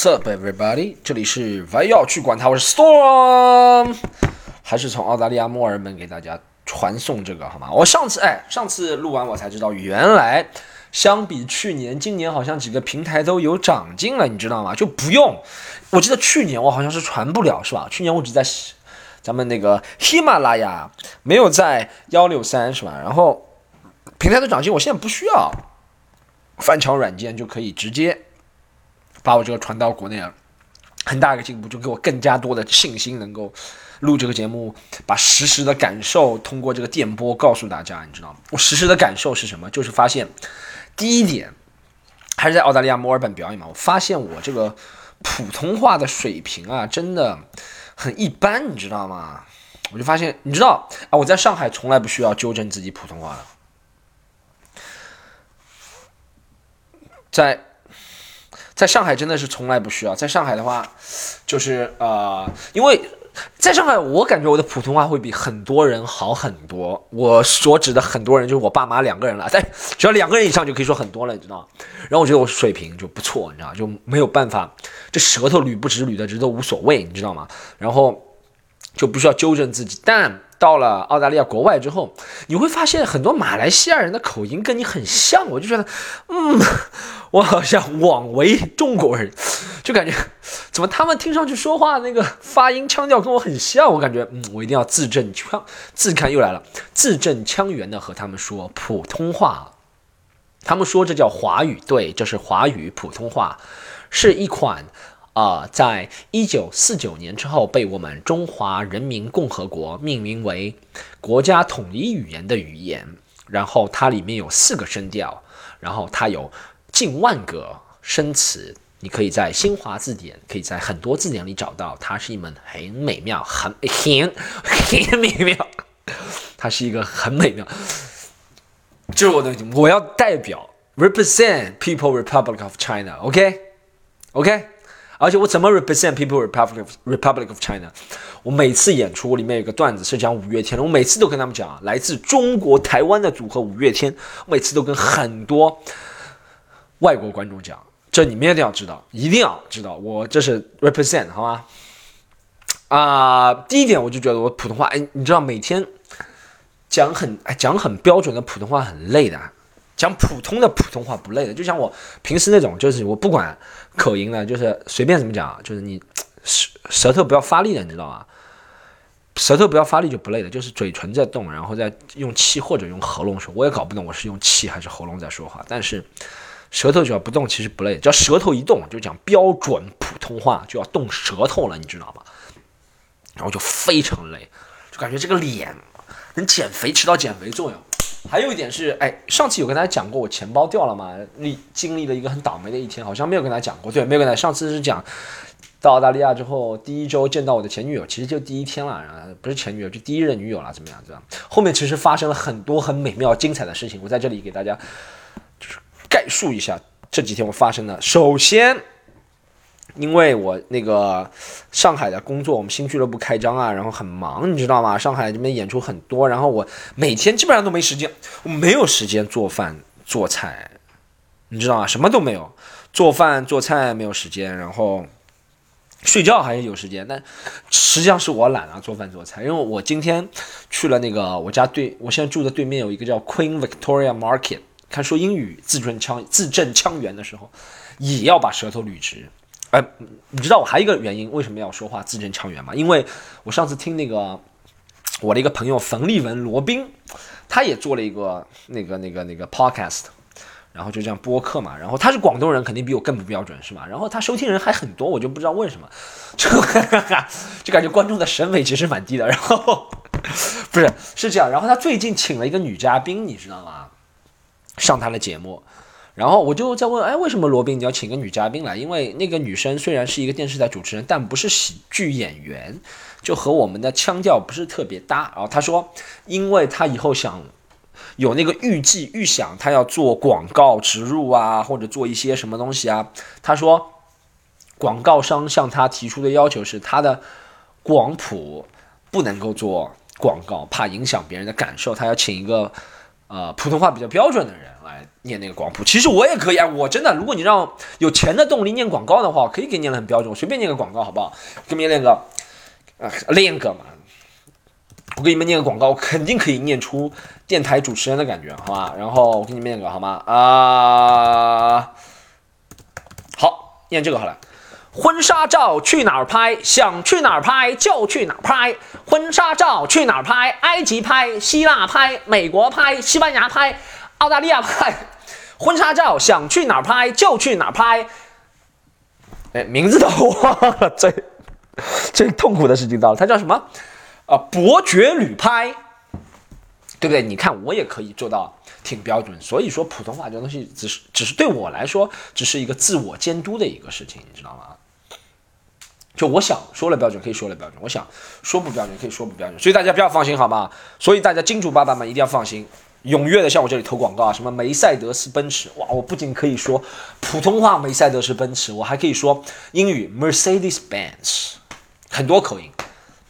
Sup everybody，这里是不要去管它，我是 Storm，还是从澳大利亚墨尔本给大家传送这个好吗？我上次哎，上次录完我才知道，原来相比去年，今年好像几个平台都有长进了，你知道吗？就不用，我记得去年我好像是传不了，是吧？去年我只在咱们那个喜马拉雅，没有在幺六三，是吧？然后平台的长进，我现在不需要翻墙软件就可以直接。把我这个传到国内了，很大一个进步，就给我更加多的信心，能够录这个节目，把实时的感受通过这个电波告诉大家，你知道吗？我实时的感受是什么？就是发现，第一点，还是在澳大利亚墨尔本表演嘛，我发现我这个普通话的水平啊，真的很一般，你知道吗？我就发现，你知道啊，我在上海从来不需要纠正自己普通话的，在。在上海真的是从来不需要。在上海的话，就是呃，因为在上海，我感觉我的普通话会比很多人好很多。我所指的很多人，就是我爸妈两个人了。但只要两个人以上就可以说很多了，你知道然后我觉得我水平就不错，你知道就没有办法，这舌头捋不直捋的直都无所谓，你知道吗？然后就不需要纠正自己。但到了澳大利亚国外之后，你会发现很多马来西亚人的口音跟你很像，我就觉得，嗯，我好像枉为中国人，就感觉怎么他们听上去说话那个发音腔调跟我很像，我感觉，嗯，我一定要字正腔，字看又来了，字正腔圆的和他们说普通话，他们说这叫华语，对，这是华语普通话，是一款。啊，在一九四九年之后，被我们中华人民共和国命名为国家统一语言的语言。然后它里面有四个声调，然后它有近万个生词。你可以在新华字典，可以在很多字典里找到。它是一门很美妙、很很很美妙，它是一个很美妙。就是我的，我要代表 represent People Republic of China，OK，OK。而且我怎么 represent People Republic Republic of China？我每次演出我里面有个段子是讲五月天的，我每次都跟他们讲，来自中国台湾的组合五月天，每次都跟很多外国观众讲，这你们一定要知道，一定要知道，我这是 represent 好吗？啊，第一点我就觉得我普通话，哎，你知道每天讲很哎讲很标准的普通话很累的。讲普通的普通话不累的，就像我平时那种，就是我不管口音呢，就是随便怎么讲，就是你舌舌头不要发力的，你知道吗？舌头不要发力就不累的，就是嘴唇在动，然后再用气或者用喉咙说，我也搞不懂我是用气还是喉咙在说话，但是舌头只要不动，其实不累，只要舌头一动，就讲标准普通话就要动舌头了，你知道吗？然后就非常累，就感觉这个脸能减肥，起到减肥作用。还有一点是，哎，上次有跟大家讲过我钱包掉了嘛？历经历了一个很倒霉的一天，好像没有跟大家讲过。对，没有跟大家。上次是讲到澳大利亚之后第一周见到我的前女友，其实就第一天了，然后不是前女友，就第一任女友了，怎么样？这样后面其实发生了很多很美妙精彩的事情，我在这里给大家就是概述一下这几天我发生的。首先。因为我那个上海的工作，我们新俱乐部开张啊，然后很忙，你知道吗？上海这边演出很多，然后我每天基本上都没时间，我没有时间做饭做菜，你知道吗？什么都没有，做饭做菜没有时间，然后睡觉还是有时间，但实际上是我懒啊，做饭做菜。因为我今天去了那个我家对，我现在住的对面有一个叫 Queen Victoria Market，看说英语字正腔字正腔圆的时候，也要把舌头捋直。哎，你知道我还有一个原因，为什么要说话字正腔圆吗？因为我上次听那个我的一个朋友冯立文罗宾，他也做了一个那个那个那个 podcast，然后就这样播客嘛。然后他是广东人，肯定比我更不标准，是吧？然后他收听人还很多，我就不知道为什么，就 就感觉观众的审美其实蛮低的。然后 不是是这样，然后他最近请了一个女嘉宾，你知道吗？上他的节目。然后我就在问，哎，为什么罗宾你要请个女嘉宾来？因为那个女生虽然是一个电视台主持人，但不是喜剧演员，就和我们的腔调不是特别搭。然后他说，因为他以后想有那个预计预想，他要做广告植入啊，或者做一些什么东西啊。他说，广告商向他提出的要求是，他的广谱不能够做广告，怕影响别人的感受。他要请一个呃普通话比较标准的人。念那个广谱。其实我也可以啊，我真的，如果你让有钱的动力念广告的话，我可以给你念的很标准，随便念个广告好不好？给你们念个，啊，练个嘛。我给你们念个广告，肯定可以念出电台主持人的感觉，好吧？然后我给你们念个好吗？啊，好，念这个好了。婚纱照去哪儿拍？想去哪儿拍就去哪儿拍。婚纱照去哪儿拍？埃及拍、希腊拍、美国拍、西班牙拍、澳大利亚拍。婚纱照想去哪儿拍就去哪儿拍。哎，名字都忘了，最最痛苦的事情到了，它叫什么？啊，伯爵旅拍，对不对？你看我也可以做到挺标准，所以说普通话这东西只是只是对我来说，只是一个自我监督的一个事情，你知道吗？就我想说了标准，可以说了标准；我想说不标准，可以说不标准。所以大家不要放心，好吗？所以大家金主爸爸们一定要放心，踊跃的向我这里投广告啊！什么梅赛德斯奔驰，哇！我不仅可以说普通话梅赛德斯奔驰，我还可以说英语 Mercedes Benz，很多口音。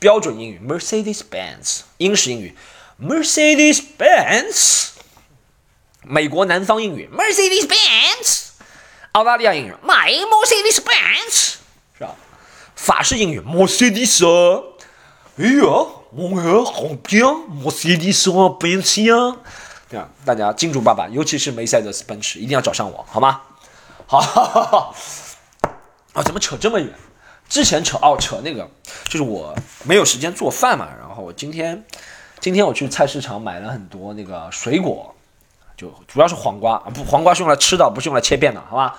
标准英语 Mercedes-Benz，英式英语 Mercedes-Benz，美国南方英语 Mercedes-Benz，澳大利亚英语 My Mercedes-Benz，是吧？法式英语 Mercedes，哎呀，我好棒，Mercedes-Benz 呀！对啊，大家金主爸爸，尤其是梅赛德斯奔驰，一定要找上我，好吗？好，啊，怎么扯这么远？之前扯哦扯那个，就是我没有时间做饭嘛，然后我今天今天我去菜市场买了很多那个水果，就主要是黄瓜啊，不黄瓜是用来吃的，不是用来切片的，好吧？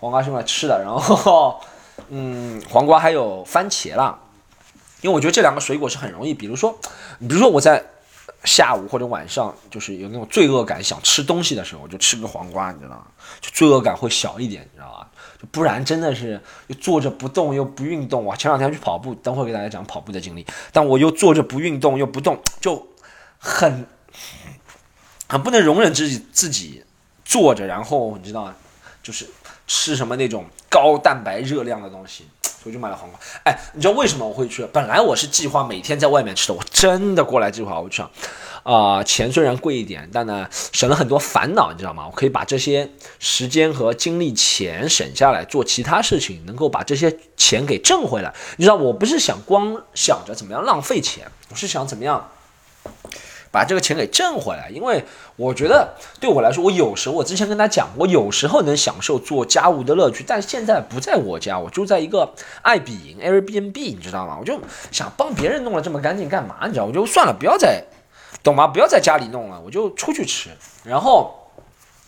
黄瓜是用来吃的，然后 嗯，黄瓜还有番茄啦，因为我觉得这两个水果是很容易，比如说，比如说我在下午或者晚上，就是有那种罪恶感想吃东西的时候，就吃个黄瓜，你知道吗？就罪恶感会小一点，你知道吧？不然真的是又坐着不动又不运动哇！前两天去跑步，等会给大家讲跑步的经历。但我又坐着不运动又不动，就很很不能容忍自己自己坐着，然后你知道，就是吃什么那种高蛋白热量的东西。我就买了黄瓜。哎，你知道为什么我会去？本来我是计划每天在外面吃的，我真的过来计划我去。啊，钱虽然贵一点，但呢省了很多烦恼，你知道吗？我可以把这些时间和精力钱省下来做其他事情，能够把这些钱给挣回来。你知道，我不是想光想着怎么样浪费钱，我是想怎么样把这个钱给挣回来。因为我觉得对我来说，我有时候我之前跟他讲，我有时候能享受做家务的乐趣，但现在不在我家，我住在一个爱彼迎 Airbnb，你知道吗？我就想帮别人弄了这么干净干嘛？你知道，我就算了，不要再。懂吗？不要在家里弄了，我就出去吃。然后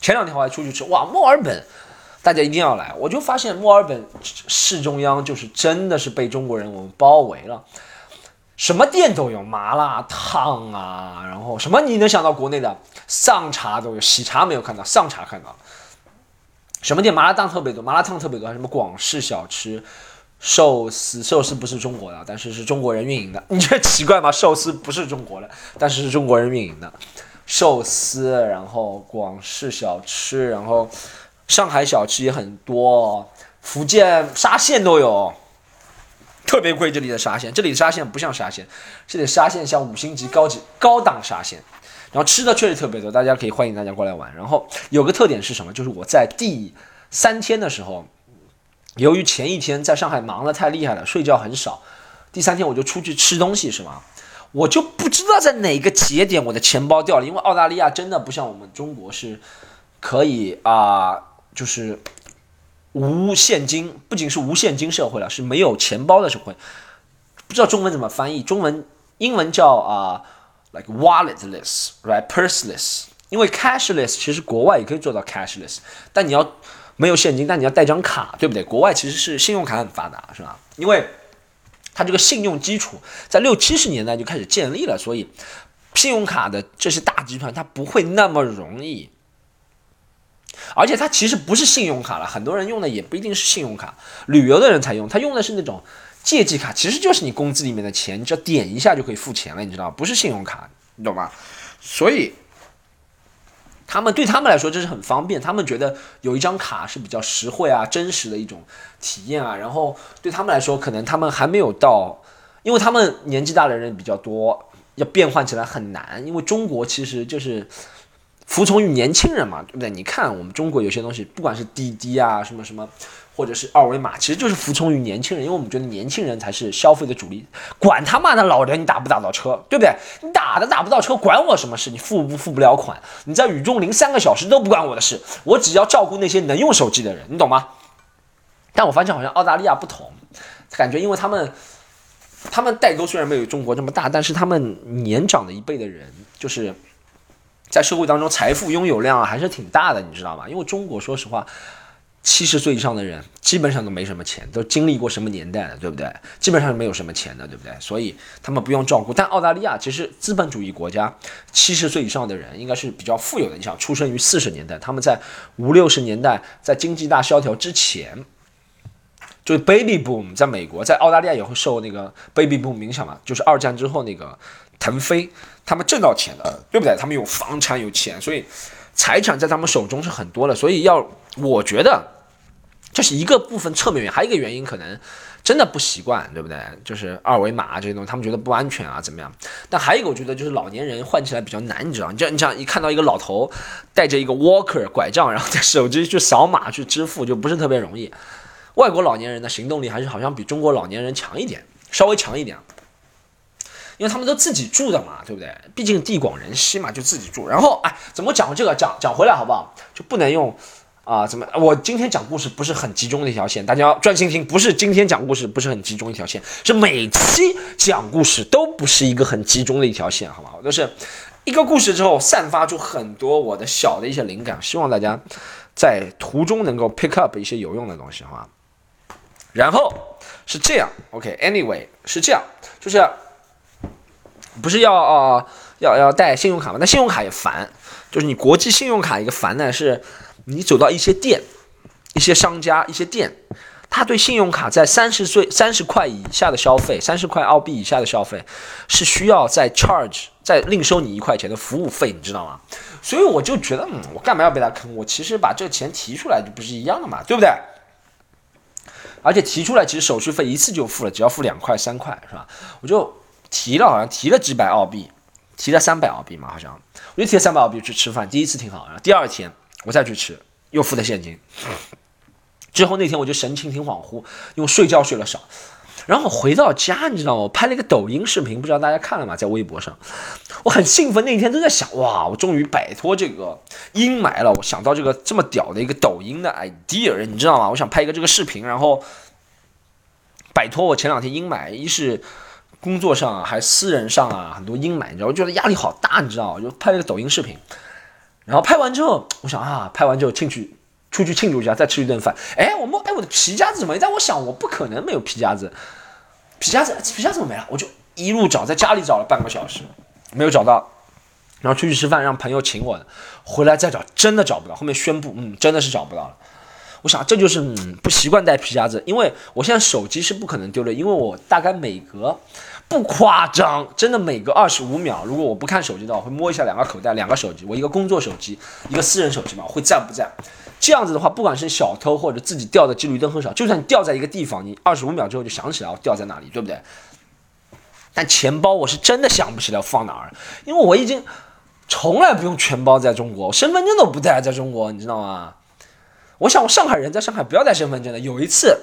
前两天我还出去吃，哇，墨尔本，大家一定要来。我就发现墨尔本市中央就是真的是被中国人我们包围了，什么店都有，麻辣烫啊，然后什么你能想到国内的上茶都有，喜茶没有看到，上茶看到。什么店麻辣烫特别多，麻辣烫特别多，什么广式小吃。寿司，寿司不是中国的，但是是中国人运营的。你觉得奇怪吗？寿司不是中国的，但是是中国人运营的。寿司，然后广式小吃，然后上海小吃也很多，福建沙县都有，特别贵。这里的沙县，这里的沙县不像沙县，这里的沙县像五星级高级高档沙县。然后吃的确实特别多，大家可以欢迎大家过来玩。然后有个特点是什么？就是我在第三天的时候。由于前一天在上海忙得太厉害了，睡觉很少，第三天我就出去吃东西，是吗？我就不知道在哪个节点我的钱包掉了，因为澳大利亚真的不像我们中国是，可以啊，就是无现金，不仅是无现金社会了，是没有钱包的社会。不知道中文怎么翻译，中文英文叫啊，like walletless，right，purseless，因为 cashless 其实国外也可以做到 cashless，但你要。没有现金，但你要带张卡，对不对？国外其实是信用卡很发达，是吧？因为它这个信用基础在六七十年代就开始建立了，所以信用卡的这些大集团它不会那么容易。而且它其实不是信用卡了，很多人用的也不一定是信用卡，旅游的人才用，他用的是那种借记卡，其实就是你工资里面的钱，你只要点一下就可以付钱了，你知道不是信用卡，你懂吗？所以。他们对他们来说这是很方便，他们觉得有一张卡是比较实惠啊、真实的一种体验啊。然后对他们来说，可能他们还没有到，因为他们年纪大的人比较多，要变换起来很难。因为中国其实就是服从于年轻人嘛，对不对？你看我们中国有些东西，不管是滴滴啊，什么什么，或者是二维码，其实就是服从于年轻人，因为我们觉得年轻人才是消费的主力。管他妈的老人你打不打到车，对不对？你打的打不到车，管我什么事？你付不付不了款？你在雨中淋三个小时都不关我的事，我只要照顾那些能用手机的人，你懂吗？但我发现好像澳大利亚不同，感觉因为他们，他们代沟虽然没有中国这么大，但是他们年长的一辈的人就是。在社会当中，财富拥有量还是挺大的，你知道吗？因为中国说实话，七十岁以上的人基本上都没什么钱，都经历过什么年代了，对不对？基本上没有什么钱的，对不对？所以他们不用照顾。但澳大利亚其实资本主义国家，七十岁以上的人应该是比较富有的。你想，出生于四十年代，他们在五六十年代，在经济大萧条之前，就是 baby boom，在美国，在澳大利亚也会受那个 baby boom 影响嘛？就是二战之后那个腾飞。他们挣到钱了，对不对？他们有房产有钱，所以财产在他们手中是很多的。所以要，我觉得这是一个部分侧面原因，还有一个原因可能真的不习惯，对不对？就是二维码这些东西，他们觉得不安全啊，怎么样？但还有一个，我觉得就是老年人换起来比较难，你知道？你这你想一看到一个老头带着一个 walker 拐杖，然后在手机去扫码去支付，就不是特别容易。外国老年人的行动力还是好像比中国老年人强一点，稍微强一点。因为他们都自己住的嘛，对不对？毕竟地广人稀嘛，就自己住。然后，哎，怎么讲这个？讲讲回来好不好？就不能用啊？怎么？我今天讲故事不是很集中的一条线，大家要专心听。不是今天讲故事不是很集中一条线，是每期讲故事都不是一个很集中的一条线，好不好？都是一个故事之后散发出很多我的小的一些灵感，希望大家在途中能够 pick up 一些有用的东西，好吗？然后是这样，OK？Anyway，是这样，就是。不是要啊要要带信用卡吗？那信用卡也烦，就是你国际信用卡一个烦呢，是你走到一些店、一些商家、一些店，他对信用卡在三十岁三十块以下的消费，三十块澳币以下的消费，是需要再 charge 再另收你一块钱的服务费，你知道吗？所以我就觉得，嗯，我干嘛要被他坑？我其实把这个钱提出来就不是一样的嘛，对不对？而且提出来其实手续费一次就付了，只要付两块三块，是吧？我就。提了好像提了几百澳币，提了三百澳币嘛，好像我就提了三百澳币去吃饭，第一次挺好，然后第二天我再去吃，又付的现金。之后那天我就神情挺恍惚，因为睡觉睡了少。然后回到家，你知道？我拍了一个抖音视频，不知道大家看了吗？在微博上，我很兴奋，那一天都在想，哇，我终于摆脱这个阴霾了。我想到这个这么屌的一个抖音的 idea，你知道吗？我想拍一个这个视频，然后摆脱我前两天阴霾，一是。工作上啊，还私人上啊，很多阴霾，你知道，我觉得压力好大，你知道，我就拍了个抖音视频，然后拍完之后，我想啊，拍完之后进去出去庆祝一下，再吃一顿饭。哎，我摸，哎，我的皮夹子怎么？但我想，我不可能没有皮夹子，皮夹子，皮夹子怎么没了？我就一路找，在家里找了半个小时，没有找到，然后出去吃饭，让朋友请我的，回来再找，真的找不到。后面宣布，嗯，真的是找不到了。我想这就是嗯不习惯带皮夹子，因为我现在手机是不可能丢的，因为我大概每隔不夸张，真的每隔二十五秒，如果我不看手机的话，会摸一下两个口袋，两个手机，我一个工作手机，一个私人手机嘛，会在不在？这样子的话，不管是小偷或者自己掉的几率都很少。就算你掉在一个地方，你二十五秒之后就想起来我掉在哪里，对不对？但钱包我是真的想不起来放哪儿，因为我已经从来不用钱包在中国，我身份证都不带在中国，你知道吗？我想，我上海人在上海不要带身份证的。有一次，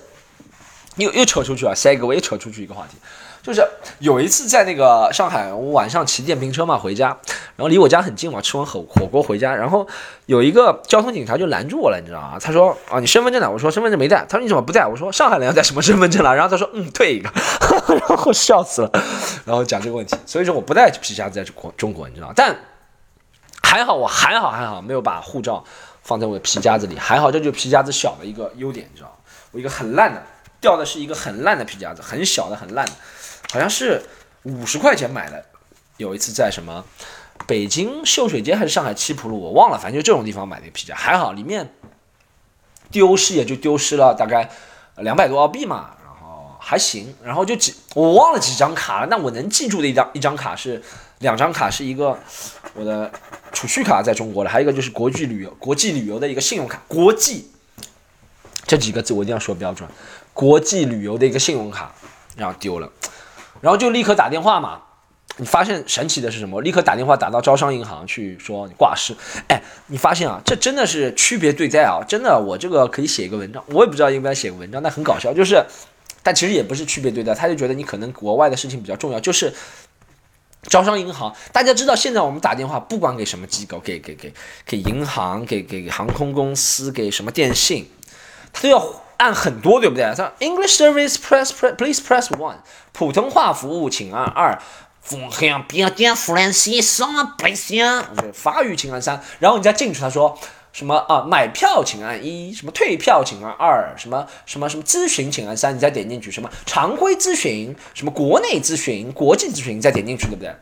又又扯出去啊，下一个，我也扯出去一个话题，就是有一次在那个上海，我晚上骑电瓶车嘛回家，然后离我家很近嘛，吃完火火锅回家，然后有一个交通警察就拦住我了，你知道吗？他说啊，你身份证呢？我说身份证没带。他说你怎么不带？我说上海人要带什么身份证了？然后他说嗯，退一个，然后笑死了，然后讲这个问题，所以说我不带皮夹子在中中国，你知道但还好，我还好还好，没有把护照。放在我的皮夹子里，还好，这就是皮夹子小的一个优点，你知道我一个很烂的，掉的是一个很烂的皮夹子，很小的，很烂的，好像是五十块钱买的。有一次在什么北京秀水街还是上海七浦路，我忘了，反正就这种地方买的皮夹，还好，里面丢失也就丢失了大概两百多澳币嘛，然后还行，然后就几我忘了几张卡了，那我能记住的一张一张卡是。两张卡是一个我的储蓄卡，在中国的，还有一个就是国际旅游、国际旅游的一个信用卡。国际这几个字我一定要说标准。国际旅游的一个信用卡，然后丢了，然后就立刻打电话嘛，你发现神奇的是什么？立刻打电话打到招商银行去说你挂失。哎，你发现啊，这真的是区别对待啊！真的，我这个可以写一个文章，我也不知道应该写个文章，但很搞笑，就是，但其实也不是区别对待，他就觉得你可能国外的事情比较重要，就是招商银行。大家知道现在我们打电话，不管给什么机构，给给给给银行，给给航空公司，给什么电信，他都要按很多，对不对？像 English service press please press one，普通话服务请按二。奉向标点弗兰西上百姓，法语请按三，然后你再进去，他说什么啊？买票请按一，什么退票请按二，什么什么什么咨询请按三，你再点进去，什么常规咨询，什么国内咨询，国际咨询，你再点进去，对不对？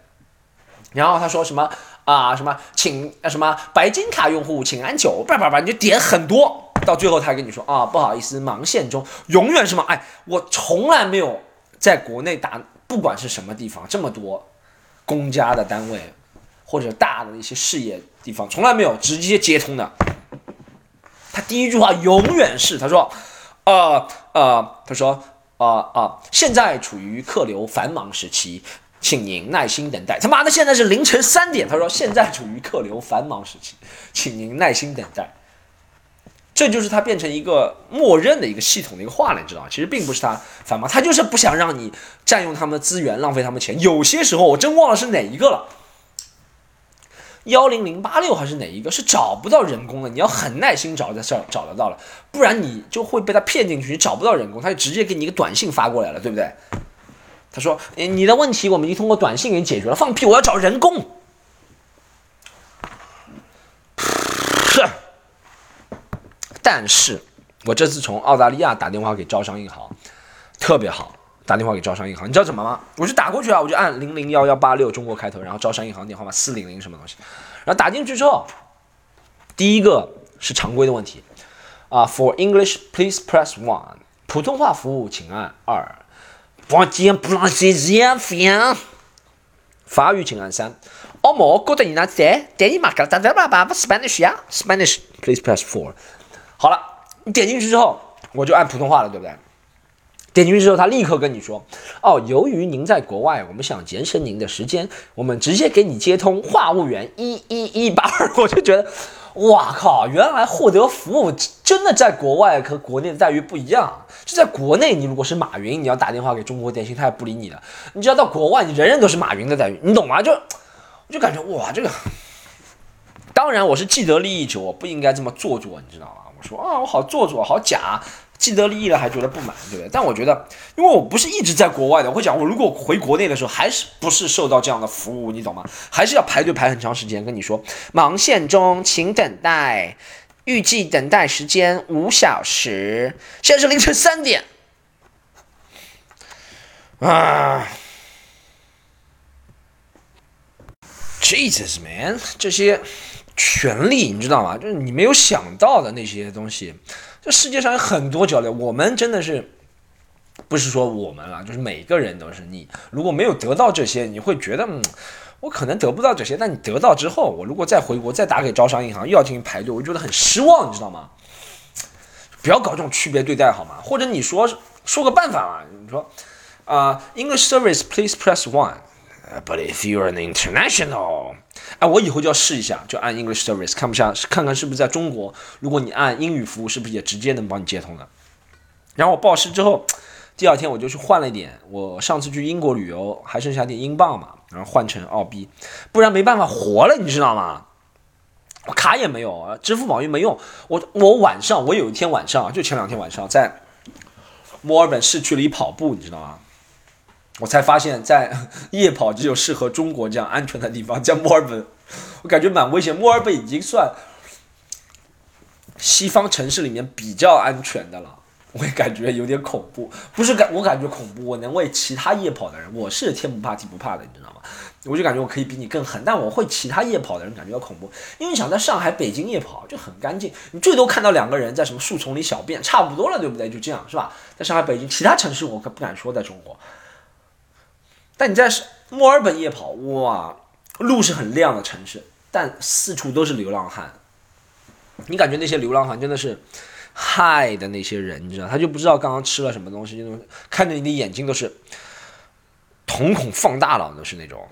然后他说什么啊？什么请什么白金卡用户请按九，叭叭叭，你就点很多，到最后他跟你说啊，不好意思，忙线中，永远什么。哎，我从来没有在国内打。不管是什么地方，这么多公家的单位或者大的一些事业地方，从来没有直接接通的。他第一句话永远是他说：“呃呃，他说啊啊，现在处于客流繁忙时期，请您耐心等待。”他妈的，现在是凌晨三点，他说现在处于客流繁忙时期，请您耐心等待。这就是他变成一个默认的一个系统的一个话了，你知道吗？其实并不是他繁忙？他就是不想让你占用他们的资源，浪费他们钱。有些时候我真忘了是哪一个了，幺零零八六还是哪一个？是找不到人工的，你要很耐心找，才找找得到了，不然你就会被他骗进去，你找不到人工，他就直接给你一个短信发过来了，对不对？他说你的问题我们已经通过短信给你解决了，放屁！我要找人工。但是，我这次从澳大利亚打电话给招商银行，特别好。打电话给招商银行，你知道怎么吗？我就打过去啊，我就按零零幺幺八六中国开头，然后招商银行电话码四零零什么东西，然后打进去之后，第一个是常规的问题啊，For English please press one，普通话服务请按二，房间不让谁人分，法语请按三。哦，莫觉得你那在，但你嘛个哒哒叭叭不 Spanish 呀，Spanish please press four。好了，你点进去之后，我就按普通话了，对不对？点进去之后，他立刻跟你说：“哦，由于您在国外，我们想节省您的时间，我们直接给你接通话务员一一一八二。”我就觉得，哇靠！原来获得服务真的在国外和国内的待遇不一样。就在国内，你如果是马云，你要打电话给中国电信，他也不理你的。你只要到国外，你人人都是马云的待遇，你懂吗？就我就感觉哇，这个当然我是既得利益者，我不应该这么做作，你知道吗？我说啊，我好做作，好假，既得利益了还觉得不满，对不对？但我觉得，因为我不是一直在国外的，我会讲，我如果回国内的时候，还是不是受到这样的服务，你懂吗？还是要排队排很长时间。跟你说，忙线中，请等待，预计等待时间五小时。现在是凌晨三点啊！Jesus man，这些。权利，你知道吗？就是你没有想到的那些东西。这世界上有很多交流，我们真的是不是说我们啊，就是每个人都是你。如果没有得到这些，你会觉得，嗯，我可能得不到这些。但你得到之后，我如果再回国，再打给招商银行，又要进行排队，我觉得很失望，你知道吗？不要搞这种区别对待好吗？或者你说说个办法嘛？你说啊，English service please press one，but if you're an international。哎，我以后就要试一下，就按 English Service，看不下，看看是不是在中国，如果你按英语服务，是不是也直接能帮你接通的？然后我报失之后，第二天我就去换了一点，我上次去英国旅游还剩下点英镑嘛，然后换成澳币，不然没办法活了，你知道吗？我卡也没有，支付宝又没用，我我晚上我有一天晚上，就前两天晚上在墨尔本市区里跑步，你知道吗？我才发现，在 夜跑只有适合中国这样安全的地方，叫墨尔本，我感觉蛮危险。墨尔本已经算西方城市里面比较安全的了，我也感觉有点恐怖。不是感，我感觉恐怖，我能为其他夜跑的人，我是天不怕地不怕的，你知道吗？我就感觉我可以比你更狠，但我会其他夜跑的人感觉到恐怖，因为你想在上海、北京夜跑就很干净，你最多看到两个人在什么树丛里小便，差不多了，对不对？就这样是吧？在上海、北京，其他城市我可不敢说，在中国。但你在墨尔本夜跑，哇，路是很亮的城市，但四处都是流浪汉。你感觉那些流浪汉真的是害的那些人，你知道，他就不知道刚刚吃了什么东西，看着你的眼睛都是瞳孔放大了，都是那种。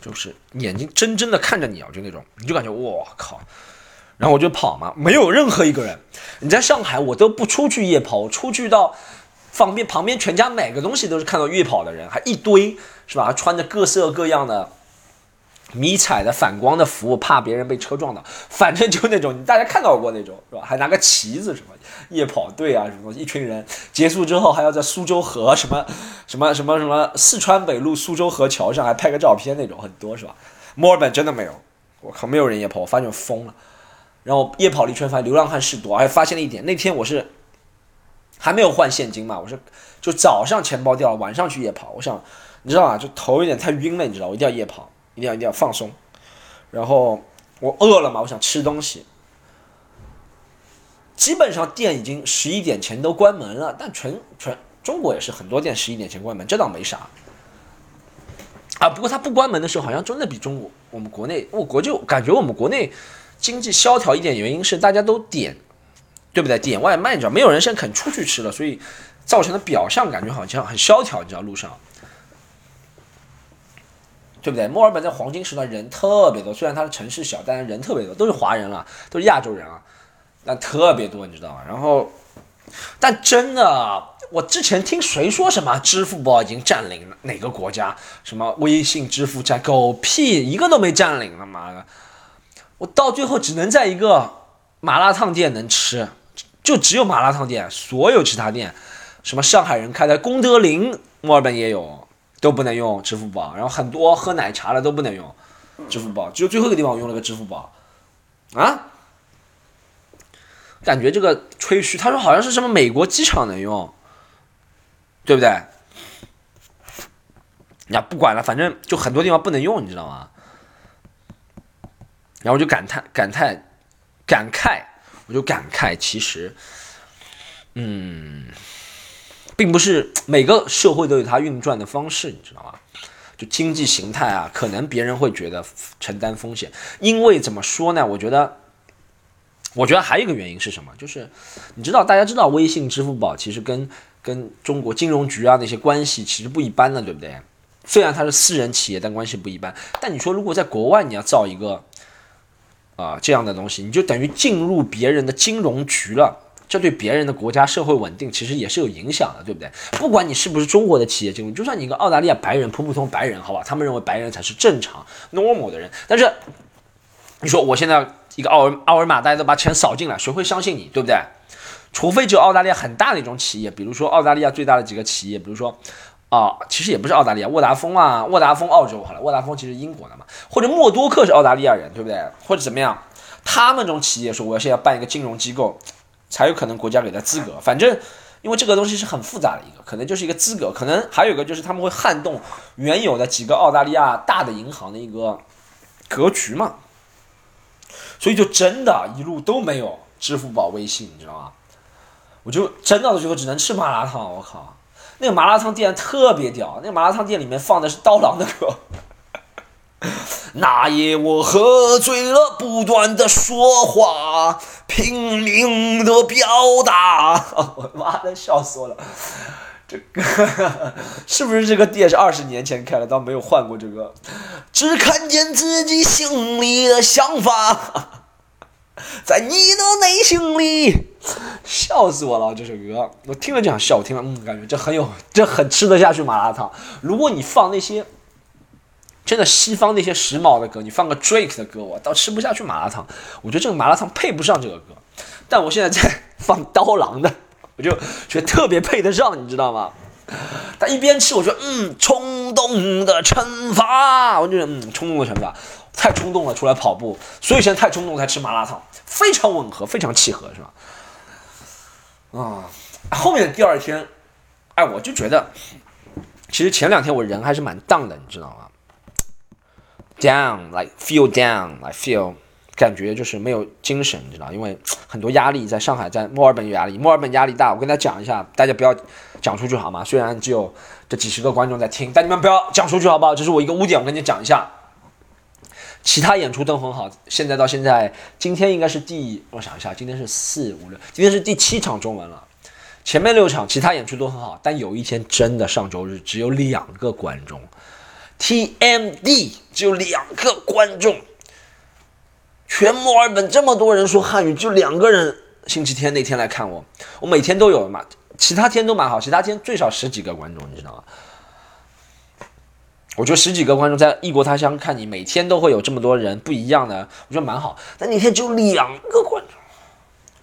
就是眼睛真真的看着你啊，就那种，你就感觉我靠，然后我就跑嘛，没有任何一个人。你在上海，我都不出去夜跑，我出去到旁边旁边全家买个东西都是看到夜跑的人，还一堆是吧？穿着各色各样的。迷彩的反光的服，怕别人被车撞到，反正就那种，你大家看到过那种是吧？还拿个旗子什么夜跑队啊什么，一群人结束之后还要在苏州河什么什么什么什么四川北路苏州河桥上还拍个照片那种很多是吧？墨尔本真的没有，我靠，没有人夜跑，我发现疯了。然后夜跑了一圈，发现流浪汉事多，还发现了一点，那天我是还没有换现金嘛，我是就早上钱包掉了，晚上去夜跑，我想你知道吧？就头有点太晕了，你知道，我一定要夜跑。一定要一定要放松，然后我饿了嘛，我想吃东西。基本上店已经十一点前都关门了，但全全中国也是很多店十一点前关门，这倒没啥。啊，不过它不关门的时候，好像真的比中国我们国内，我国就感觉我们国内经济萧条一点，原因是大家都点，对不对？点外卖，你知道，没有人现在肯出去吃了，所以造成的表象感觉好像很萧条，你知道路上。对不对？墨尔本在黄金时段人特别多，虽然它的城市小，但是人特别多，都是华人了，都是亚洲人啊，但特别多，你知道吗？然后，但真的，我之前听谁说什么支付宝已经占领了哪个国家，什么微信支付占狗屁，一个都没占领了，妈的！我到最后只能在一个麻辣烫店能吃，就只有麻辣烫店，所有其他店，什么上海人开的功德林，墨尔本也有。都不能用支付宝，然后很多喝奶茶的都不能用支付宝，只有最后一个地方我用了个支付宝，啊，感觉这个吹嘘，他说好像是什么美国机场能用，对不对？呀，不管了，反正就很多地方不能用，你知道吗？然后我就感叹感叹感慨，我就感慨，其实，嗯。并不是每个社会都有它运转的方式，你知道吗？就经济形态啊，可能别人会觉得承担风险，因为怎么说呢？我觉得，我觉得还有一个原因是什么？就是你知道，大家知道微信、支付宝其实跟跟中国金融局啊那些关系其实不一般的，对不对？虽然它是私人企业，但关系不一般。但你说如果在国外你要造一个啊这样的东西，你就等于进入别人的金融局了。这对别人的国家社会稳定其实也是有影响的，对不对？不管你是不是中国的企业金融，就算你一个澳大利亚白人，普普通白人，好吧，他们认为白人才是正常 normal 的人。但是你说我现在一个奥尔奥尔玛，大家都把钱扫进来，谁会相信你，对不对？除非只有澳大利亚很大的一种企业，比如说澳大利亚最大的几个企业，比如说啊，其实也不是澳大利亚，沃达丰啊，沃达丰澳洲好了，沃达丰其实英国的嘛，或者默多克是澳大利亚人，对不对？或者怎么样？他们这种企业说我要现在办一个金融机构。才有可能国家给他资格，反正因为这个东西是很复杂的一个，可能就是一个资格，可能还有一个就是他们会撼动原有的几个澳大利亚大的银行的一个格局嘛，所以就真的一路都没有支付宝、微信，你知道吗？我就真到最后只能吃麻辣烫，我靠，那个麻辣烫店特别屌，那个麻辣烫店里面放的是刀郎的歌。那夜我喝醉了，不断的说话，拼命的表达。我妈的笑死我了！这个是不是这个店是二十年前开的？倒没有换过这个。只看见自己心里的想法，在你的内心里，笑死我了！这首歌我听了就想笑，我听了嗯，感觉这很有，这很吃得下去麻辣烫。如果你放那些。真的，西方那些时髦的歌，你放个 Drake 的歌，我倒吃不下去麻辣烫。我觉得这个麻辣烫配不上这个歌，但我现在在 放刀郎的，我就觉得特别配得上，你知道吗？他一边吃，我说嗯，冲动的惩罚，我觉得嗯，冲动的惩罚太冲动了，出来跑步，所以现在太冲动才吃麻辣烫，非常吻合，非常契合，是吧？啊，后面第二天，哎，我就觉得，其实前两天我人还是蛮荡的，你知道吗？Down, like feel down, like feel，感觉就是没有精神，你知道？因为很多压力，在上海，在墨尔本有压力，墨尔本压力大。我跟大家讲一下，大家不要讲出去好吗？虽然只有这几十个观众在听，但你们不要讲出去好不好？这是我一个污点，我跟你讲一下。其他演出都很好，现在到现在，今天应该是第，我想一下，今天是四五六，今天是第七场中文了。前面六场其他演出都很好，但有一天真的上周日只有两个观众。TMD 只有两个观众，全墨尔本这么多人说汉语，就两个人。星期天那天来看我，我每天都有嘛，其他天都蛮好，其他天最少十几个观众，你知道吗？我觉得十几个观众在异国他乡看你，每天都会有这么多人不一样的，我觉得蛮好。但那天只有两个观众，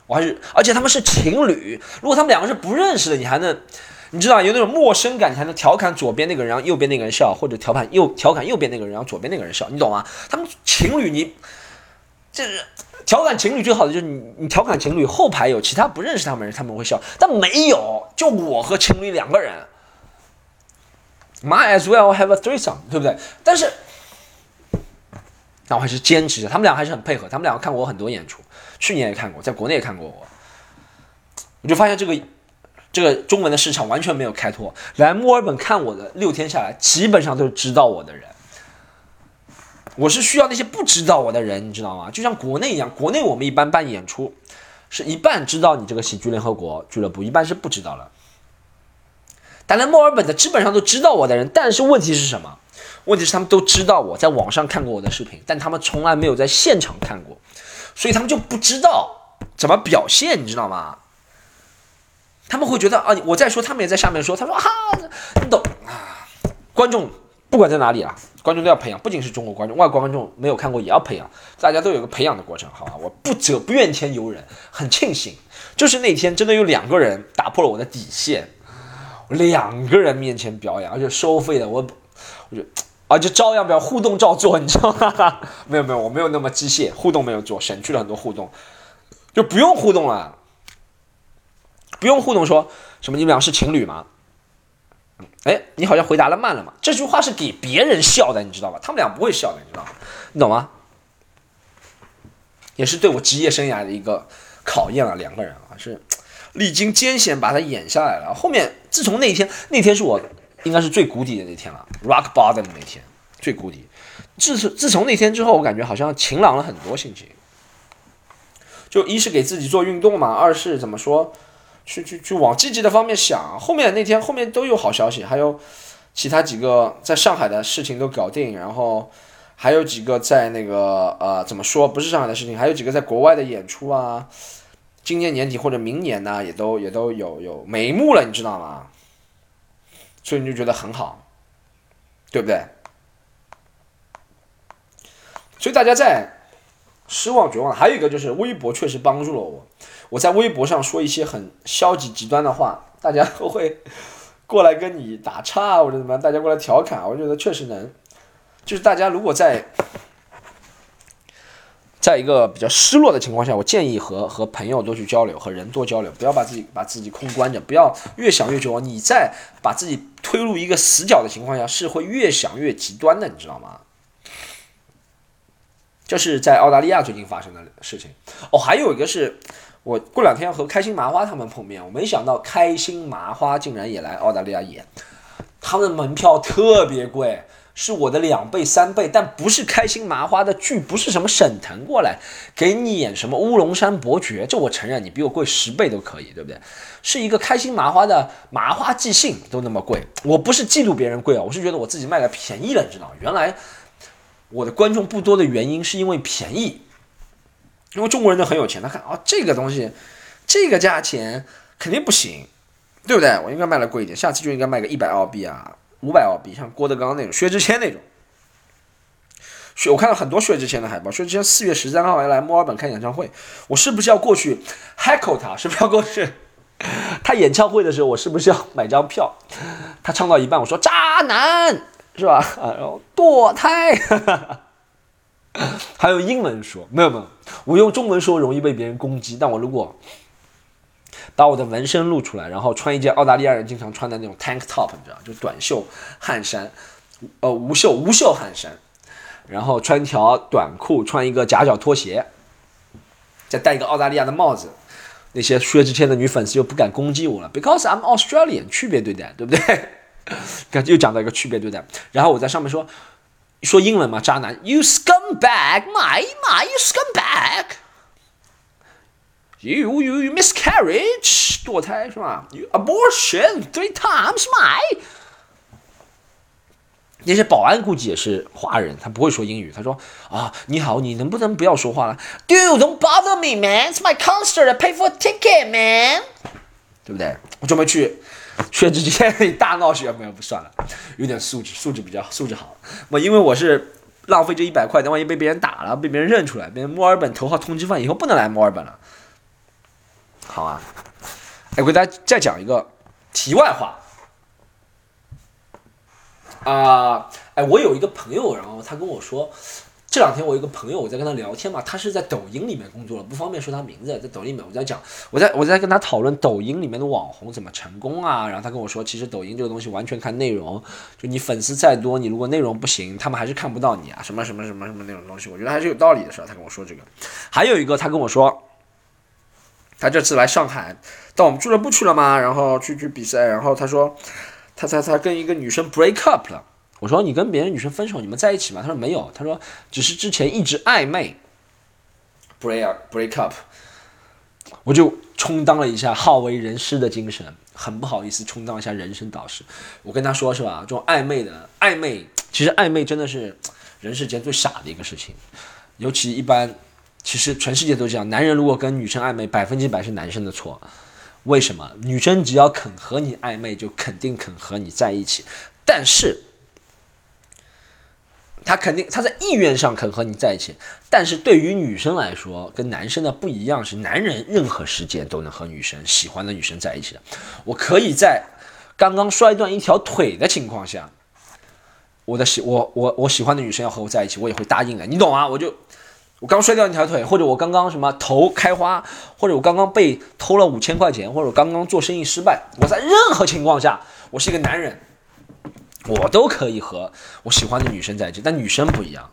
我还是，而且他们是情侣，如果他们两个是不认识的，你还能。你知道有那种陌生感，才能调侃左边那个人，然后右边那个人笑，或者调侃右调侃右边那个人，然后左边那个人笑，你懂吗？他们情侣，你这是调侃情侣最好的就是你，你调侃情侣后排有其他不认识他们人，他们会笑，但没有，就我和情侣两个人，might as well have a threesome，对不对？但是，那我还是坚持着，他们俩还是很配合，他们两个看过我很多演出，去年也看过，在国内也看过我，我就发现这个。这个中文的市场完全没有开拓。来墨尔本看我的六天下来，基本上都是知道我的人。我是需要那些不知道我的人，你知道吗？就像国内一样，国内我们一般办演出，是一半知道你这个喜剧联合国俱乐部，一半是不知道了。但来墨尔本的基本上都知道我的人，但是问题是什么？问题是他们都知道我在网上看过我的视频，但他们从来没有在现场看过，所以他们就不知道怎么表现，你知道吗？他们会觉得啊，我在说，他们也在下面说。他说哈，你懂啊？观众不管在哪里啊，观众都要培养，不仅是中国观众，外国观众没有看过也要培养，大家都有个培养的过程，好吧？我不责不怨天尤人，很庆幸，就是那天真的有两个人打破了我的底线，两个人面前表演，而且收费的，我我就啊，就照样表互动照做，你知道吗？没有没有，我没有那么机械，互动没有做，省去了很多互动，就不用互动了。不用互动，说什么你们俩是情侣吗？哎，你好像回答的慢了嘛。这句话是给别人笑的，你知道吧？他们俩不会笑的，你知道吗？你懂吗？也是对我职业生涯的一个考验啊。两个人啊，是历经艰险把它演下来了。后面自从那天，那天是我应该是最谷底的那天了，rock bottom 那天，最谷底。自从自从那天之后，我感觉好像晴朗了很多心情。就一是给自己做运动嘛，二是怎么说？去去去往积极的方面想，后面那天后面都有好消息，还有其他几个在上海的事情都搞定，然后还有几个在那个呃怎么说不是上海的事情，还有几个在国外的演出啊，今年年底或者明年呢也都也都有有眉目了，你知道吗？所以你就觉得很好，对不对？所以大家在失望绝望，还有一个就是微博确实帮助了我。我在微博上说一些很消极极端的话，大家 都会过来跟你打岔或者怎么样，大家过来调侃，我觉得确实能，就是大家如果在在一个比较失落的情况下，我建议和和朋友多去交流，和人多交流，不要把自己把自己空关着，不要越想越绝望。你在把自己推入一个死角的情况下，是会越想越极端的，你知道吗？这是在澳大利亚最近发生的事情。哦，还有一个是。我过两天要和开心麻花他们碰面，我没想到开心麻花竟然也来澳大利亚演，他们的门票特别贵，是我的两倍三倍，但不是开心麻花的剧，不是什么沈腾过来给你演什么乌龙山伯爵，这我承认你比我贵十倍都可以，对不对？是一个开心麻花的麻花即兴都那么贵，我不是嫉妒别人贵啊，我是觉得我自己卖的便宜了，你知道？原来我的观众不多的原因是因为便宜。因为中国人都很有钱，他看啊这个东西，这个价钱肯定不行，对不对？我应该卖的贵一点，下次就应该卖个一百澳币啊，五百澳币，像郭德纲那种、薛之谦那种。我看到很多薛之谦的海报，薛之谦四月十三号要来墨尔本开演唱会，我是不是要过去 heckle 他？是不是要过去？他演唱会的时候，我是不是要买张票？他唱到一半，我说渣男是吧？然后堕胎。还有英文说没有没有，我用中文说容易被别人攻击，但我如果把我的纹身露出来，然后穿一件澳大利亚人经常穿的那种 tank top，你知道，就短袖汗衫，呃无袖无袖汗衫，然后穿条短裤，穿一个夹脚拖鞋，再戴一个澳大利亚的帽子，那些薛之谦的女粉丝又不敢攻击我了，because I'm Australian，区别对待，对不对？刚又讲到一个区别对待，然后我在上面说。说英文嘛，渣男，You scumbag, my my, you scumbag, you you miscarriage，堕胎是吧？You abortion three times, my。那些保安估计也是华人，他不会说英语。他说啊，你好，你能不能不要说话了？Dude, don't bother me, man. It's my concert. I pay for ticket, man. 对不对？我准备去薛之谦大闹学，没有不算了，有点素质，素质比较素质好。我因为我是浪费这一百块，等万一被别人打了，被别人认出来，别人墨尔本头号通缉犯，以后不能来墨尔本了。好啊，哎，我给大家再讲一个题外话。啊，哎，我有一个朋友，然后他跟我说，这两天我一个朋友，我在跟他聊天嘛，他是在抖音里面工作了，不方便说他名字，在抖音里面，我在讲，我在我在跟他讨论抖音里面的网红怎么成功啊，然后他跟我说，其实抖音这个东西完全看内容，就你粉丝再多，你如果内容不行，他们还是看不到你啊，什么什么什么什么那种东西，我觉得还是有道理的，是吧？他跟我说这个，还有一个，他跟我说，他这次来上海到我们俱乐部去了嘛，然后去去比赛，然后他说。他他他跟一个女生 break up 了，我说你跟别的女生分手，你们在一起吗？他说没有，他说只是之前一直暧昧，break break up，我就充当了一下好为人师的精神，很不好意思充当一下人生导师。我跟他说是吧，这种暧昧的暧昧，其实暧昧真的是人世间最傻的一个事情，尤其一般，其实全世界都这样，男人如果跟女生暧昧，百分之百是男生的错。为什么女生只要肯和你暧昧，就肯定肯和你在一起？但是，他肯定他在意愿上肯和你在一起。但是对于女生来说，跟男生的不一样是，男人任何时间都能和女生喜欢的女生在一起的。我可以在刚刚摔断一条腿的情况下，我的喜我我我喜欢的女生要和我在一起，我也会答应的。你懂吗？我就。我刚摔掉一条腿，或者我刚刚什么头开花，或者我刚刚被偷了五千块钱，或者我刚刚做生意失败，我在任何情况下，我是一个男人，我都可以和我喜欢的女生在一起。但女生不一样，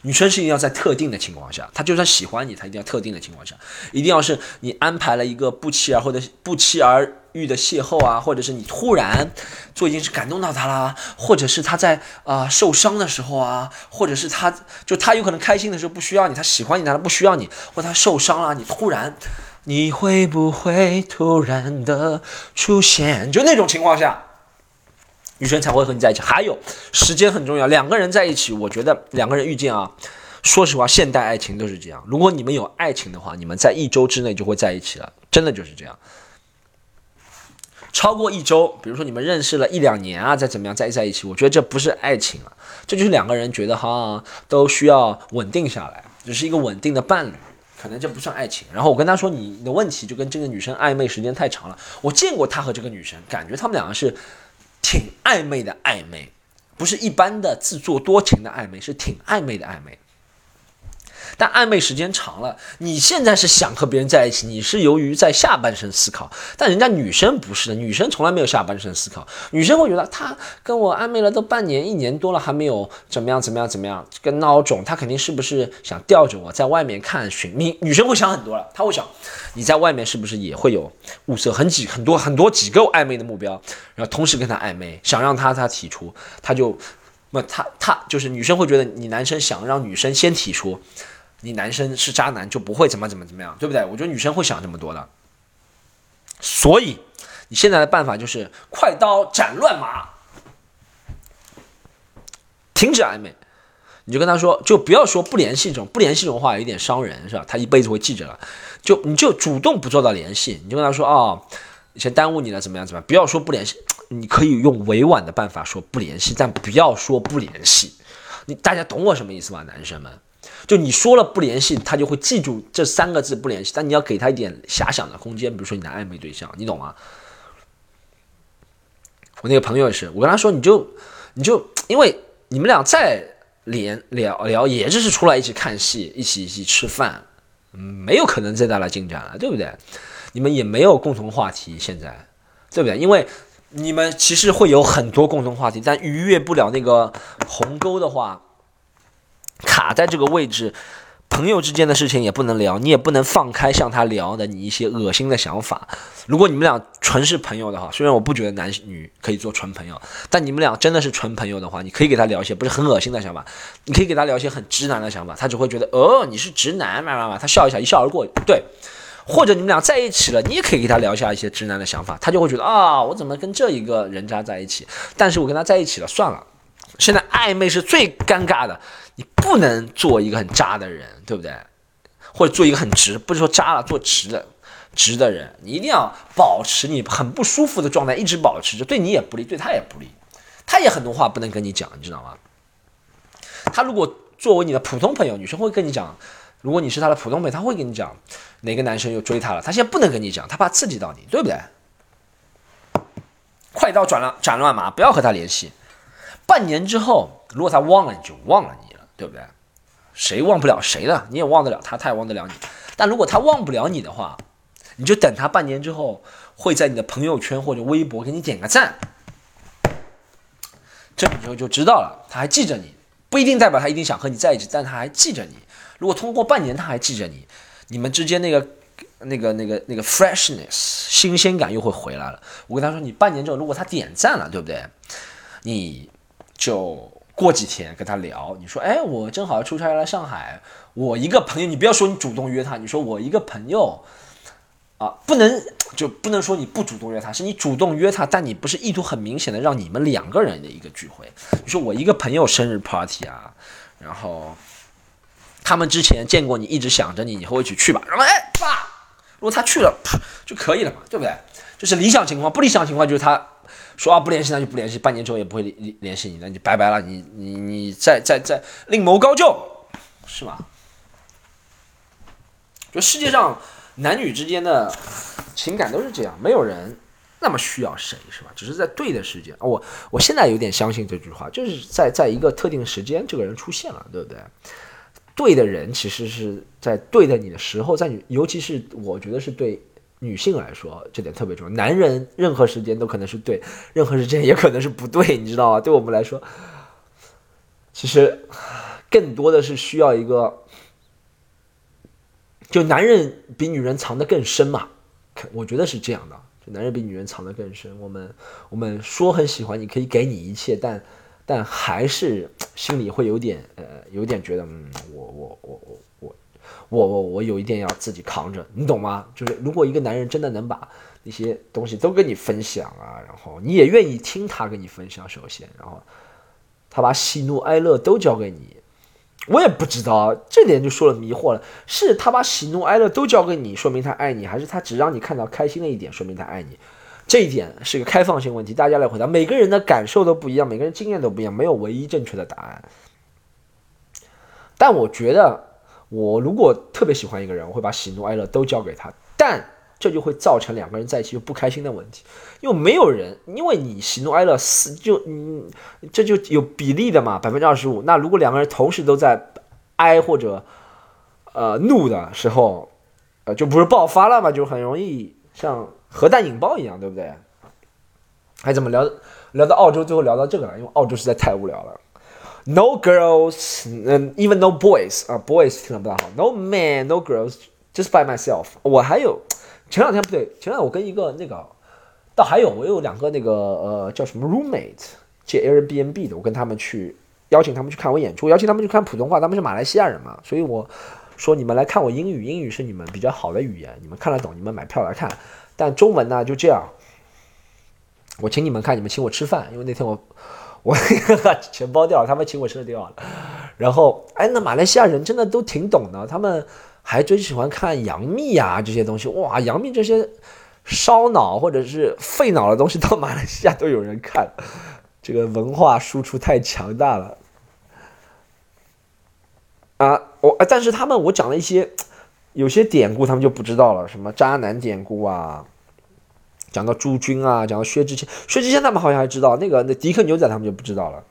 女生是一定要在特定的情况下，她就算喜欢你，她一定要特定的情况下，一定要是你安排了一个不期而或者不期而。遇的邂逅啊，或者是你突然做一件事感动到他啦，或者是他在啊受伤的时候啊，或者是他就他有可能开心的时候不需要你，他喜欢你，他不需要你，或他受伤了，你突然你会不会突然的出现？就那种情况下，女生才会和你在一起。还有时间很重要，两个人在一起，我觉得两个人遇见啊，说实话，现代爱情都是这样。如果你们有爱情的话，你们在一周之内就会在一起了，真的就是这样。超过一周，比如说你们认识了一两年啊，再怎么样再在一起，我觉得这不是爱情了，这就是两个人觉得哈都需要稳定下来，只是一个稳定的伴侣，可能这不算爱情。然后我跟他说，你的问题就跟这个女生暧昧时间太长了。我见过他和这个女生，感觉他们两个是挺暧昧的暧昧，不是一般的自作多情的暧昧，是挺暧昧的暧昧。但暧昧时间长了，你现在是想和别人在一起，你是由于在下半身思考，但人家女生不是的，女生从来没有下半身思考，女生会觉得他跟我暧昧了都半年、一年多了，还没有怎么样怎么样怎么样，跟孬种，他肯定是不是想吊着我在外面看寻？觅女生会想很多了，她会想你在外面是不是也会有物色很几很多很多几个暧昧的目标，然后同时跟他暧昧，想让他他提出，他就那他他就是女生会觉得你男生想让女生先提出。你男生是渣男就不会怎么怎么怎么样，对不对？我觉得女生会想这么多的，所以你现在的办法就是快刀斩乱麻，停止暧昧，你就跟他说，就不要说不联系这种不联系这种话，有点伤人，是吧？他一辈子会记着了，就你就主动不做到联系，你就跟他说啊，以前耽误你了，怎么样怎么样？不要说不联系，你可以用委婉的办法说不联系，但不要说不联系。你大家懂我什么意思吗，男生们？就你说了不联系，他就会记住这三个字不联系。但你要给他一点遐想的空间，比如说你的暧昧对象，你懂吗？我那个朋友也是，我跟他说，你就你就因为你们俩再连聊聊，也就是出来一起看戏，一起一起吃饭，没有可能再带来进展了，对不对？你们也没有共同话题，现在对不对？因为你们其实会有很多共同话题，但逾越不了那个鸿沟的话。卡在这个位置，朋友之间的事情也不能聊，你也不能放开向他聊的你一些恶心的想法。如果你们俩纯是朋友的话，虽然我不觉得男女可以做纯朋友，但你们俩真的是纯朋友的话，你可以给他聊一些不是很恶心的想法，你可以给他聊一些很直男的想法，他只会觉得哦你是直男慢慢慢，他笑一下一笑而过。对，或者你们俩在一起了，你也可以给他聊一下一些直男的想法，他就会觉得啊我怎么跟这一个人渣在一起？但是我跟他在一起了，算了。现在暧昧是最尴尬的，你不能做一个很渣的人，对不对？或者做一个很直，不是说渣了，做直的直的人，你一定要保持你很不舒服的状态，一直保持着，对你也不利，对他也不利。他也很多话不能跟你讲，你知道吗？他如果作为你的普通朋友，女生会跟你讲；如果你是他的普通朋友，他会跟你讲哪个男生又追她了。他现在不能跟你讲，他怕刺激到你，对不对？快刀斩乱斩乱麻，不要和他联系。半年之后，如果他忘了你就忘了你了，对不对？谁忘不了谁的？你也忘得了他，他也忘得了你。但如果他忘不了你的话，你就等他半年之后会在你的朋友圈或者微博给你点个赞，这你就就知道了，他还记着你，不一定代表他一定想和你在一起，但他还记着你。如果通过半年他还记着你，你们之间那个那个那个那个 freshness 新鲜感又会回来了。我跟他说，你半年之后如果他点赞了，对不对？你就。过几天跟他聊，你说，哎，我正好出差来上海，我一个朋友，你不要说你主动约他，你说我一个朋友，啊，不能就不能说你不主动约他，是你主动约他，但你不是意图很明显的让你们两个人的一个聚会。你说我一个朋友生日 party 啊，然后他们之前见过你，一直想着你，你和我一起去吧。然后哎，爸，如果他去了就可以了嘛，对不对？就是理想情况，不理想情况就是他。说啊不联系那就不联系，半年之后也不会联联系你，那你拜拜了，你你你再再再另谋高就，是吧？就世界上男女之间的情感都是这样，没有人那么需要谁，是吧？只是在对的时间。我我现在有点相信这句话，就是在在一个特定时间，这个人出现了，对不对？对的人其实是在对的你的时候，在你尤其是我觉得是对。女性来说，这点特别重要。男人任何时间都可能是对，任何时间也可能是不对，你知道吗？对我们来说，其实更多的是需要一个，就男人比女人藏得更深嘛。我觉得是这样的，就男人比女人藏得更深。我们我们说很喜欢你，可以给你一切，但但还是心里会有点呃，有点觉得，嗯，我我我我。我我我有一点要自己扛着，你懂吗？就是如果一个男人真的能把那些东西都跟你分享啊，然后你也愿意听他跟你分享，首先，然后他把喜怒哀乐都交给你，我也不知道这点就说了迷惑了，是他把喜怒哀乐都交给你，说明他爱你，还是他只让你看到开心的一点，说明他爱你？这一点是个开放性问题，大家来回答。每个人的感受都不一样，每个人经验都不一样，没有唯一正确的答案。但我觉得。我如果特别喜欢一个人，我会把喜怒哀乐都交给他，但这就会造成两个人在一起就不开心的问题，因为没有人，因为你喜怒哀乐四就嗯，这就有比例的嘛，百分之二十五。那如果两个人同时都在哀或者呃怒的时候，呃就不是爆发了嘛，就很容易像核弹引爆一样，对不对？还怎么聊聊到澳洲，最后聊到这个了，因为澳洲实在太无聊了。No girls, 嗯，even no boys 啊，boys 听得不大好。No man, no girls, just by myself。我还有前两天不对，前两天我跟一个那个，倒还有我有两个那个呃叫什么 roommate 借 Airbnb 的，我跟他们去邀请他们去看我演出，邀请他们去看普通话，他们是马来西亚人嘛，所以我说你们来看我英语，英语是你们比较好的语言，你们看得懂，你们买票来看。但中文呢就这样，我请你们看，你们请我吃饭，因为那天我。我钱包掉了，他们请我吃的掉了。然后，哎，那马来西亚人真的都挺懂的，他们还真喜欢看杨幂呀这些东西。哇，杨幂这些烧脑或者是费脑的东西，到马来西亚都有人看，这个文化输出太强大了。啊，我但是他们我讲了一些有些典故，他们就不知道了，什么渣男典故啊。讲到朱军啊，讲到薛之谦，薛之谦他们好像还知道，那个那迪克牛仔他们就不知道了。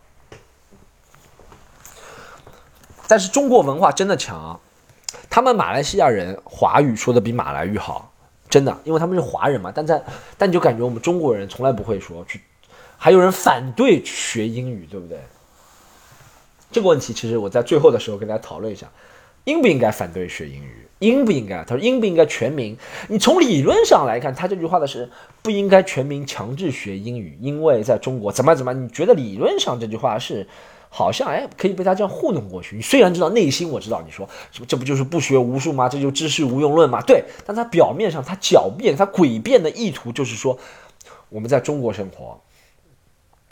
但是中国文化真的强，他们马来西亚人华语说的比马来语好，真的，因为他们是华人嘛。但在但你就感觉我们中国人从来不会说，去还有人反对学英语，对不对？这个问题其实我在最后的时候跟大家讨论一下，应不应该反对学英语？应不应该？他说应不应该全民？你从理论上来看，他这句话的是不应该全民强制学英语，因为在中国怎么怎么？你觉得理论上这句话是好像哎可以被他这样糊弄过去？你虽然知道内心我知道你说什么，这不就是不学无术吗？这就知识无用论吗？对，但他表面上他狡辩，他诡辩的意图就是说我们在中国生活，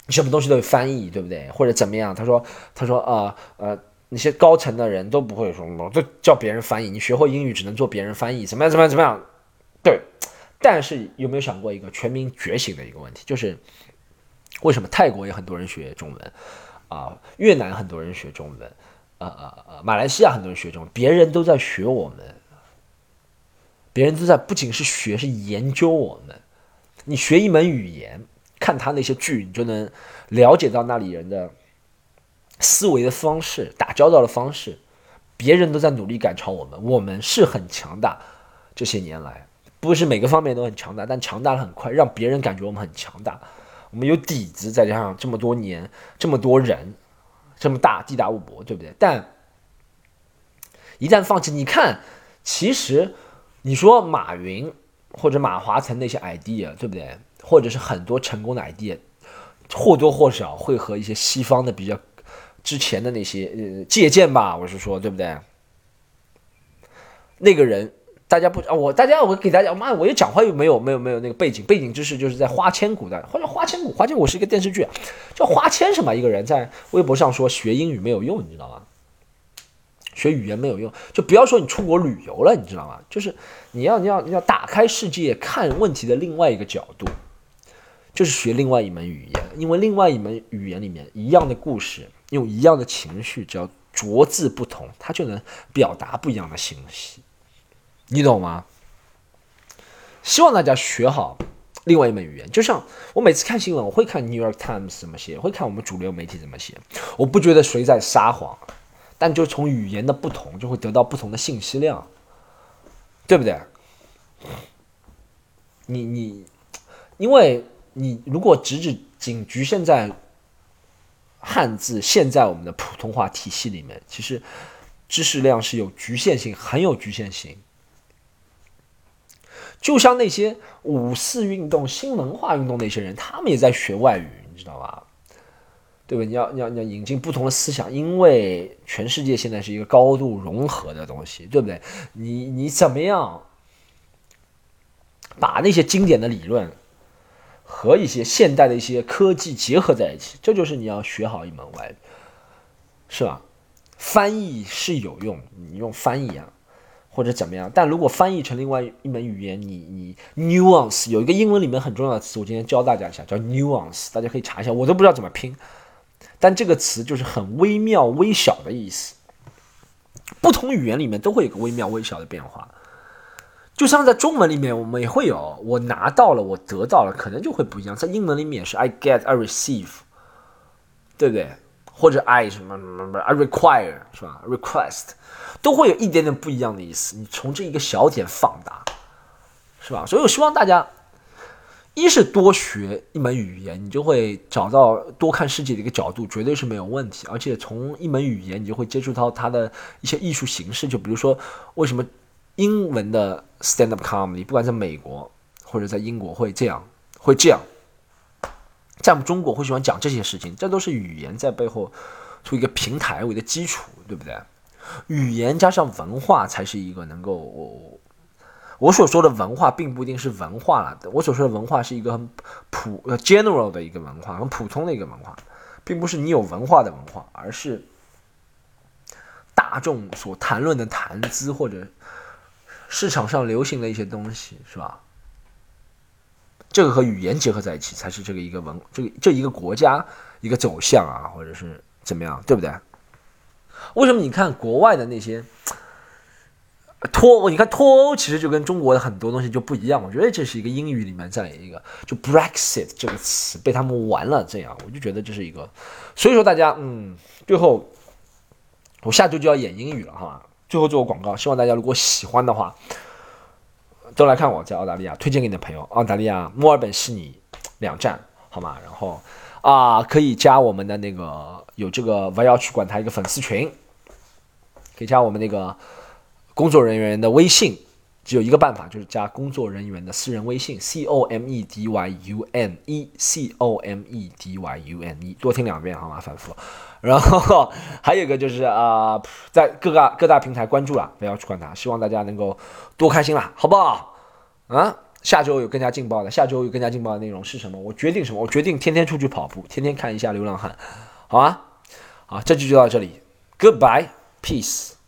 什么东西都有翻译，对不对？或者怎么样？他说，他说，呃呃，那些高层的人都不会说，都叫别人翻译。你学会英语只能做别人翻译，怎么样？怎么样？怎么样？对。但是有没有想过一个全民觉醒的一个问题？就是为什么泰国也很多人学中文啊？越南很多人学中文，呃呃呃，马来西亚很多人学中文，别人都在学我们，别人都在不仅是学，是研究我们。你学一门语言。看他那些剧，你就能了解到那里人的思维的方式、打交道的方式。别人都在努力赶超我们，我们是很强大。这些年来，不是每个方面都很强大，但强大的很快，让别人感觉我们很强大。我们有底子，再加上这么多年、这么多人、这么大地大物博，对不对？但一旦放弃，你看，其实你说马云或者马化腾那些 idea，对不对？或者是很多成功的 idea，或多或少会和一些西方的比较之前的那些呃借鉴吧，我是说，对不对？那个人，大家不啊，我大家我给大家，妈，我一讲话又没有没有没有那个背景背景知识，就是在花千骨的，或者花千骨，花千骨是一个电视剧，叫花千什么一个人在微博上说学英语没有用，你知道吗？学语言没有用，就不要说你出国旅游了，你知道吗？就是你要你要你要打开世界，看问题的另外一个角度。就是学另外一门语言，因为另外一门语言里面一样的故事，用一样的情绪，只要着字不同，它就能表达不一样的信息，你懂吗？希望大家学好另外一门语言。就像我每次看新闻，我会看《New York Times》怎么写，会看我们主流媒体怎么写。我不觉得谁在撒谎，但就从语言的不同，就会得到不同的信息量，对不对？你你，因为。你如果只只仅局限在汉字，现在我们的普通话体系里面，其实知识量是有局限性，很有局限性。就像那些五四运动、新文化运动那些人，他们也在学外语，你知道吧？对吧？你要你要你要引进不同的思想，因为全世界现在是一个高度融合的东西，对不对？你你怎么样把那些经典的理论？和一些现代的一些科技结合在一起，这就是你要学好一门外语，是吧？翻译是有用，你用翻译啊，或者怎么样。但如果翻译成另外一门语言，你你 nuance 有一个英文里面很重要的词，我今天教大家一下，叫 nuance，大家可以查一下，我都不知道怎么拼。但这个词就是很微妙、微小的意思，不同语言里面都会有个微妙、微小的变化。就像在中文里面，我们也会有我拿到了，我得到了，可能就会不一样。在英文里面也是 I get, I receive，对不对？或者 I 什么什么什么 I require 是吧？request 都会有一点点不一样的意思。你从这一个小点放大，是吧？所以我希望大家，一是多学一门语言，你就会找到多看世界的一个角度，绝对是没有问题。而且从一门语言，你就会接触到它的一些艺术形式，就比如说为什么。英文的 stand up comedy，不管在美国或者在英国会这样，会这样，在我们中国会喜欢讲这些事情，这都是语言在背后出一个平台为的基础，对不对？语言加上文化才是一个能够我我所说的文化，并不一定是文化了。我所说的文化是一个很普呃 general 的一个文化，很普通的一个文化，并不是你有文化的文化，而是大众所谈论的谈资或者。市场上流行的一些东西是吧？这个和语言结合在一起，才是这个一个文这个这一个国家一个走向啊，或者是怎么样，对不对？为什么你看国外的那些脱，你看脱欧其实就跟中国的很多东西就不一样。我觉得这是一个英语里面这样一个，就 Brexit 这个词被他们玩了，这样我就觉得这是一个。所以说大家，嗯，最后我下周就要演英语了，好吧？最后做个广告，希望大家如果喜欢的话，都来看我在澳大利亚，推荐给你的朋友。澳大利亚墨尔本悉尼两站，好吗？然后啊，可以加我们的那个有这个 V 要去管他一个粉丝群，可以加我们那个工作人员的微信，只有一个办法，就是加工作人员的私人微信，C O M E D Y U N E，C O M E D Y U N E，多听两遍好吗？反复。然后还有一个就是啊，在各个各大平台关注了，不要去管它。希望大家能够多开心啦，好不好？啊，下周有更加劲爆的，下周有更加劲爆的内容是什么？我决定什么？我决定天天出去跑步，天天看一下流浪汉，好吗？好，这期就到这里，Goodbye，Peace。